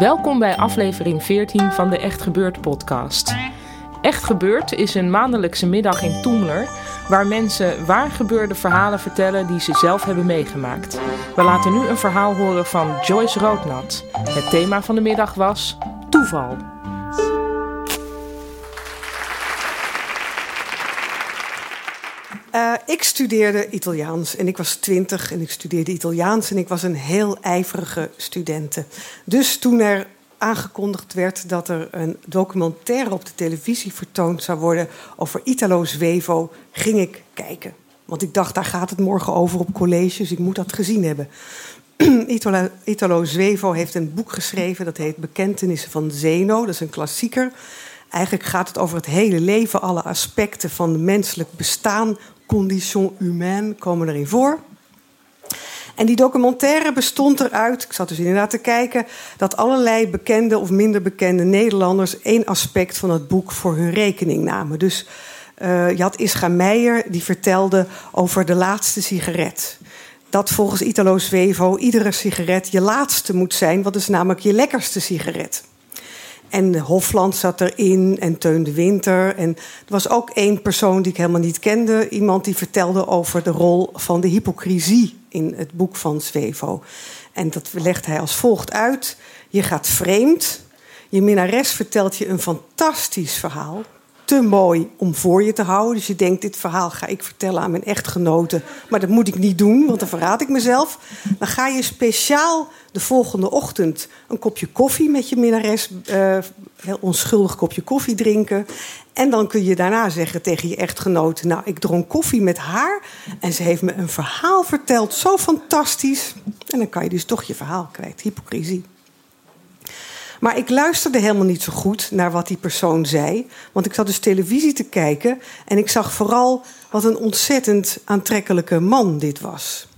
Welkom bij aflevering 14 van de Echt Gebeurd podcast. Echt Gebeurd is een maandelijkse middag in Toemler waar mensen waar gebeurde verhalen vertellen die ze zelf hebben meegemaakt. We laten nu een verhaal horen van Joyce Roodnat. Het thema van de middag was toeval. Ik studeerde Italiaans en ik was twintig en ik studeerde Italiaans en ik was een heel ijverige studente. Dus toen er aangekondigd werd dat er een documentaire op de televisie vertoond zou worden over Italo Svevo, ging ik kijken. Want ik dacht, daar gaat het morgen over op college, dus ik moet dat gezien hebben. Italo, Svevo heeft een boek geschreven, dat heet Bekentenissen van Zeno. Dat is een klassieker. Eigenlijk gaat het over het hele leven, alle aspecten van menselijk bestaan, condition humaine komen erin voor. En die documentaire bestond eruit, ik zat dus inderdaad te kijken, dat allerlei bekende of minder bekende Nederlanders één aspect van het boek voor hun rekening namen. Dus uh, je had Ischa Meijer, die vertelde over de laatste sigaret. Dat volgens Italo Svevo iedere sigaret je laatste moet zijn, wat is namelijk je lekkerste sigaret. En Hofland zat erin en Teun de Winter. En er was ook één persoon die ik helemaal niet kende. Iemand die vertelde over de rol van de hypocrisie in het boek van Svevo. En dat legt hij als volgt uit. Je gaat vreemd. Je minnares vertelt je een fantastisch verhaal te mooi om voor je te houden. Dus je denkt, dit verhaal ga ik vertellen aan mijn echtgenoten. Maar dat moet ik niet doen, want dan verraad ik mezelf. Dan ga je speciaal de volgende ochtend een kopje koffie met je minnares... Uh, heel onschuldig kopje koffie drinken. En dan kun je daarna zeggen tegen je echtgenoten... nou, ik dronk koffie met haar en ze heeft me een verhaal verteld. Zo fantastisch. En dan kan je dus toch je verhaal kwijt. Hypocrisie. Maar ik luisterde helemaal niet zo goed naar wat die persoon zei. Want ik zat dus televisie te kijken en ik zag vooral wat een ontzettend aantrekkelijke man dit was.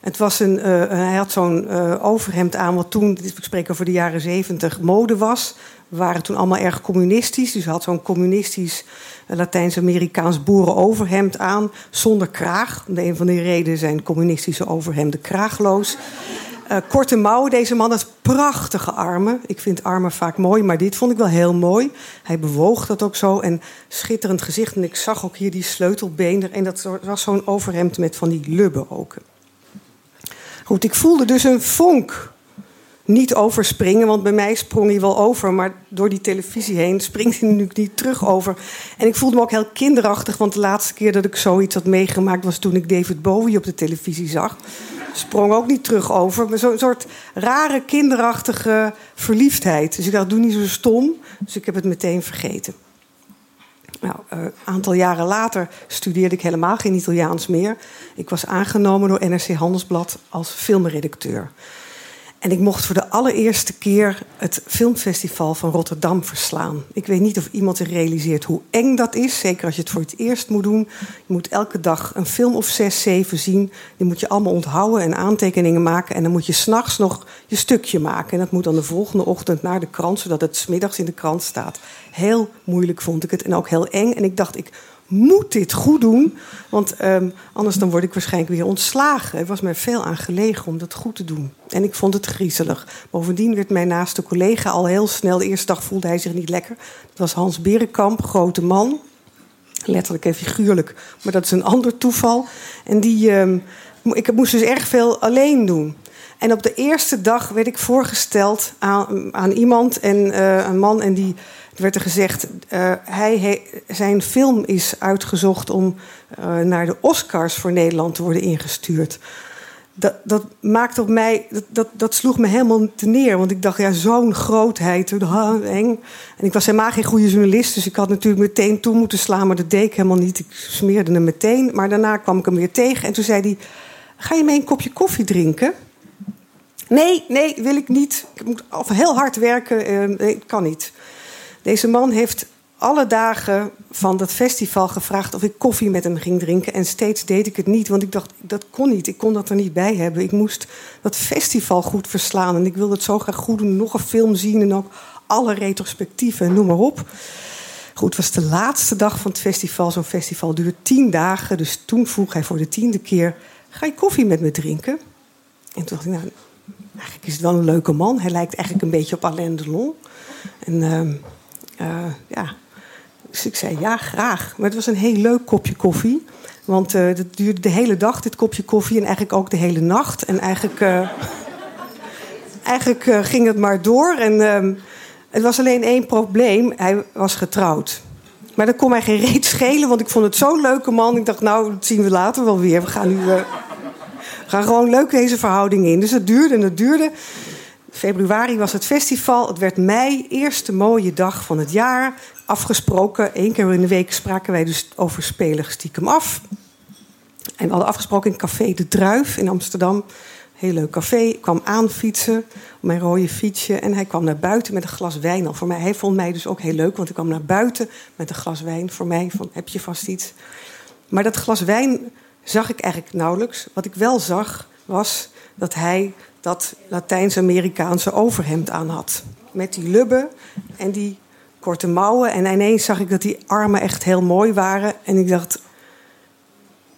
Het was een, uh, hij had zo'n uh, overhemd aan, wat toen, ik spreek over de jaren zeventig, mode was. We waren toen allemaal erg communistisch. Dus hij had zo'n communistisch Latijns-Amerikaans boerenoverhemd aan, zonder kraag. De een van die redenen zijn communistische overhemden kraagloos. Uh, korte mouwen. Deze man had prachtige armen. Ik vind armen vaak mooi, maar dit vond ik wel heel mooi. Hij bewoog dat ook zo en schitterend gezicht. En ik zag ook hier die sleutelbeen. En dat was zo'n overhemd met van die lubben ook. Goed, ik voelde dus een vonk niet overspringen. Want bij mij sprong hij wel over. Maar door die televisie heen springt hij nu niet terug over. En ik voelde me ook heel kinderachtig. Want de laatste keer dat ik zoiets had meegemaakt... was toen ik David Bowie op de televisie zag sprong ook niet terug over. Maar zo'n soort rare, kinderachtige verliefdheid. Dus ik dacht, doe niet zo stom. Dus ik heb het meteen vergeten. Nou, een uh, aantal jaren later studeerde ik helemaal geen Italiaans meer. Ik was aangenomen door NRC Handelsblad als filmredacteur. En ik mocht voor de allereerste keer het filmfestival van Rotterdam verslaan. Ik weet niet of iemand zich realiseert hoe eng dat is. Zeker als je het voor het eerst moet doen. Je moet elke dag een film of zes, zeven zien. Die moet je allemaal onthouden en aantekeningen maken. En dan moet je s'nachts nog je stukje maken. En dat moet dan de volgende ochtend naar de krant, zodat het smiddags in de krant staat. Heel moeilijk vond ik het en ook heel eng. En ik dacht, ik moet dit goed doen. Want um, anders dan word ik waarschijnlijk weer ontslagen. Er was mij veel aan gelegen om dat goed te doen. En ik vond het griezelig. Bovendien werd mijn naaste collega al heel snel... de eerste dag voelde hij zich niet lekker. Dat was Hans Berenkamp, grote man. Letterlijk en figuurlijk. Maar dat is een ander toeval. En die, um, ik moest dus erg veel alleen doen. En op de eerste dag werd ik voorgesteld aan, aan iemand, en, uh, een man, en die werd er gezegd, uh, hij zijn film is uitgezocht om uh, naar de Oscars voor Nederland te worden ingestuurd. dat, dat maakte op mij, dat, dat, sloeg me helemaal neer. Want ik dacht, ja, zo'n grootheid. En ik was helemaal geen goede journalist, dus ik had natuurlijk meteen toe moeten slaan, maar dat deed ik helemaal niet. Ik smeerde hem meteen, maar daarna kwam ik hem weer tegen en toen zei hij: Ga je mee een kopje koffie drinken? Nee, nee, wil ik niet. Ik moet heel hard werken. Uh, nee, kan niet. Deze man heeft alle dagen van dat festival gevraagd of ik koffie met hem ging drinken. En steeds deed ik het niet, want ik dacht, dat kon niet. Ik kon dat er niet bij hebben. Ik moest dat festival goed verslaan. En ik wilde het zo graag goed doen. Nog een film zien en ook alle retrospectieven, noem maar op. Goed, het was de laatste dag van het festival. Zo'n festival duurt tien dagen. Dus toen vroeg hij voor de tiende keer: Ga je koffie met me drinken? En toen dacht ik, nou, eigenlijk is het wel een leuke man. Hij lijkt eigenlijk een beetje op Alain Delon. En uh, ja, dus ik zei ja, graag. Maar het was een heel leuk kopje koffie. Want uh, dat duurde de hele dag, dit kopje koffie. En eigenlijk ook de hele nacht. En eigenlijk, uh, eigenlijk ging het maar door. En ehm, het was alleen één probleem. Hij was getrouwd. Maar dat kon mij geen reet schelen, want ik vond het zo'n leuke man. Ik dacht, nou, dat zien we later wel weer. We gaan nu gaan gewoon leuk deze verhouding in. Dus het duurde en het duurde. Februari was het festival. Het werd mei, eerste mooie dag van het jaar afgesproken. Eén keer in de week spraken wij dus over spelen stiekem af. En we hadden afgesproken in Café De Druif in Amsterdam. Heel leuk café. Ik kwam aanfietsen op mijn rode fietsje. En hij kwam naar buiten met een glas wijn. Al voor mij, hij vond mij dus ook heel leuk, want ik kwam naar buiten met een glas wijn. Voor mij van, heb je vast iets. Maar dat glas wijn zag ik eigenlijk nauwelijks. Wat ik wel zag, was dat hij dat Latijns-Amerikaanse overhemd aan had. Met die lubben en die korte mouwen. En ineens zag ik dat die armen echt heel mooi waren. En ik dacht,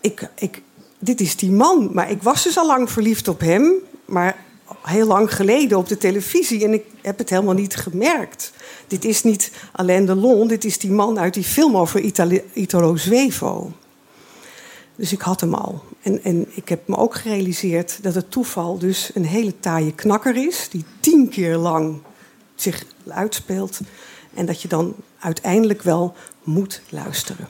ik, ik, dit is die man. Maar ik was dus al lang verliefd op hem. Maar heel lang geleden op de televisie. En ik heb het helemaal niet gemerkt. Dit is niet Alain Delon. Dit is die man uit die film over Italo, Italo Zwevo. Dus ik had hem al. En, en ik heb me ook gerealiseerd dat het toeval dus een hele taaie knakker is. Die tien keer lang zich uitspeelt. En dat je dan uiteindelijk wel moet luisteren.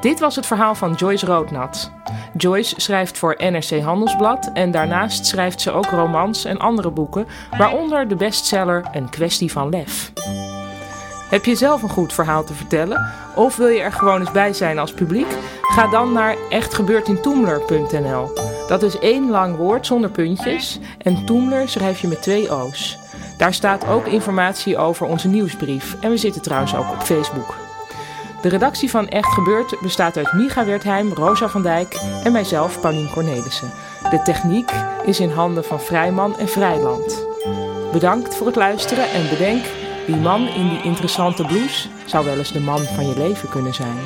Dit was het verhaal van Joyce Roodnat. Joyce schrijft voor NRC Handelsblad en daarnaast schrijft ze ook romans en andere boeken, waaronder de bestseller Een kwestie van lef. Heb je zelf een goed verhaal te vertellen of wil je er gewoon eens bij zijn als publiek? Ga dan naar echtgebeurtintoemler.nl. Dat is één lang woord zonder puntjes en Toemler schrijf je met twee O's. Daar staat ook informatie over onze nieuwsbrief en we zitten trouwens ook op Facebook. De redactie van Echt Gebeurd bestaat uit Micha Wertheim, Rosa van Dijk en mijzelf, Paulien Cornelissen. De techniek is in handen van Vrijman en Vrijland. Bedankt voor het luisteren en bedenk, die man in die interessante blouse zou wel eens de man van je leven kunnen zijn.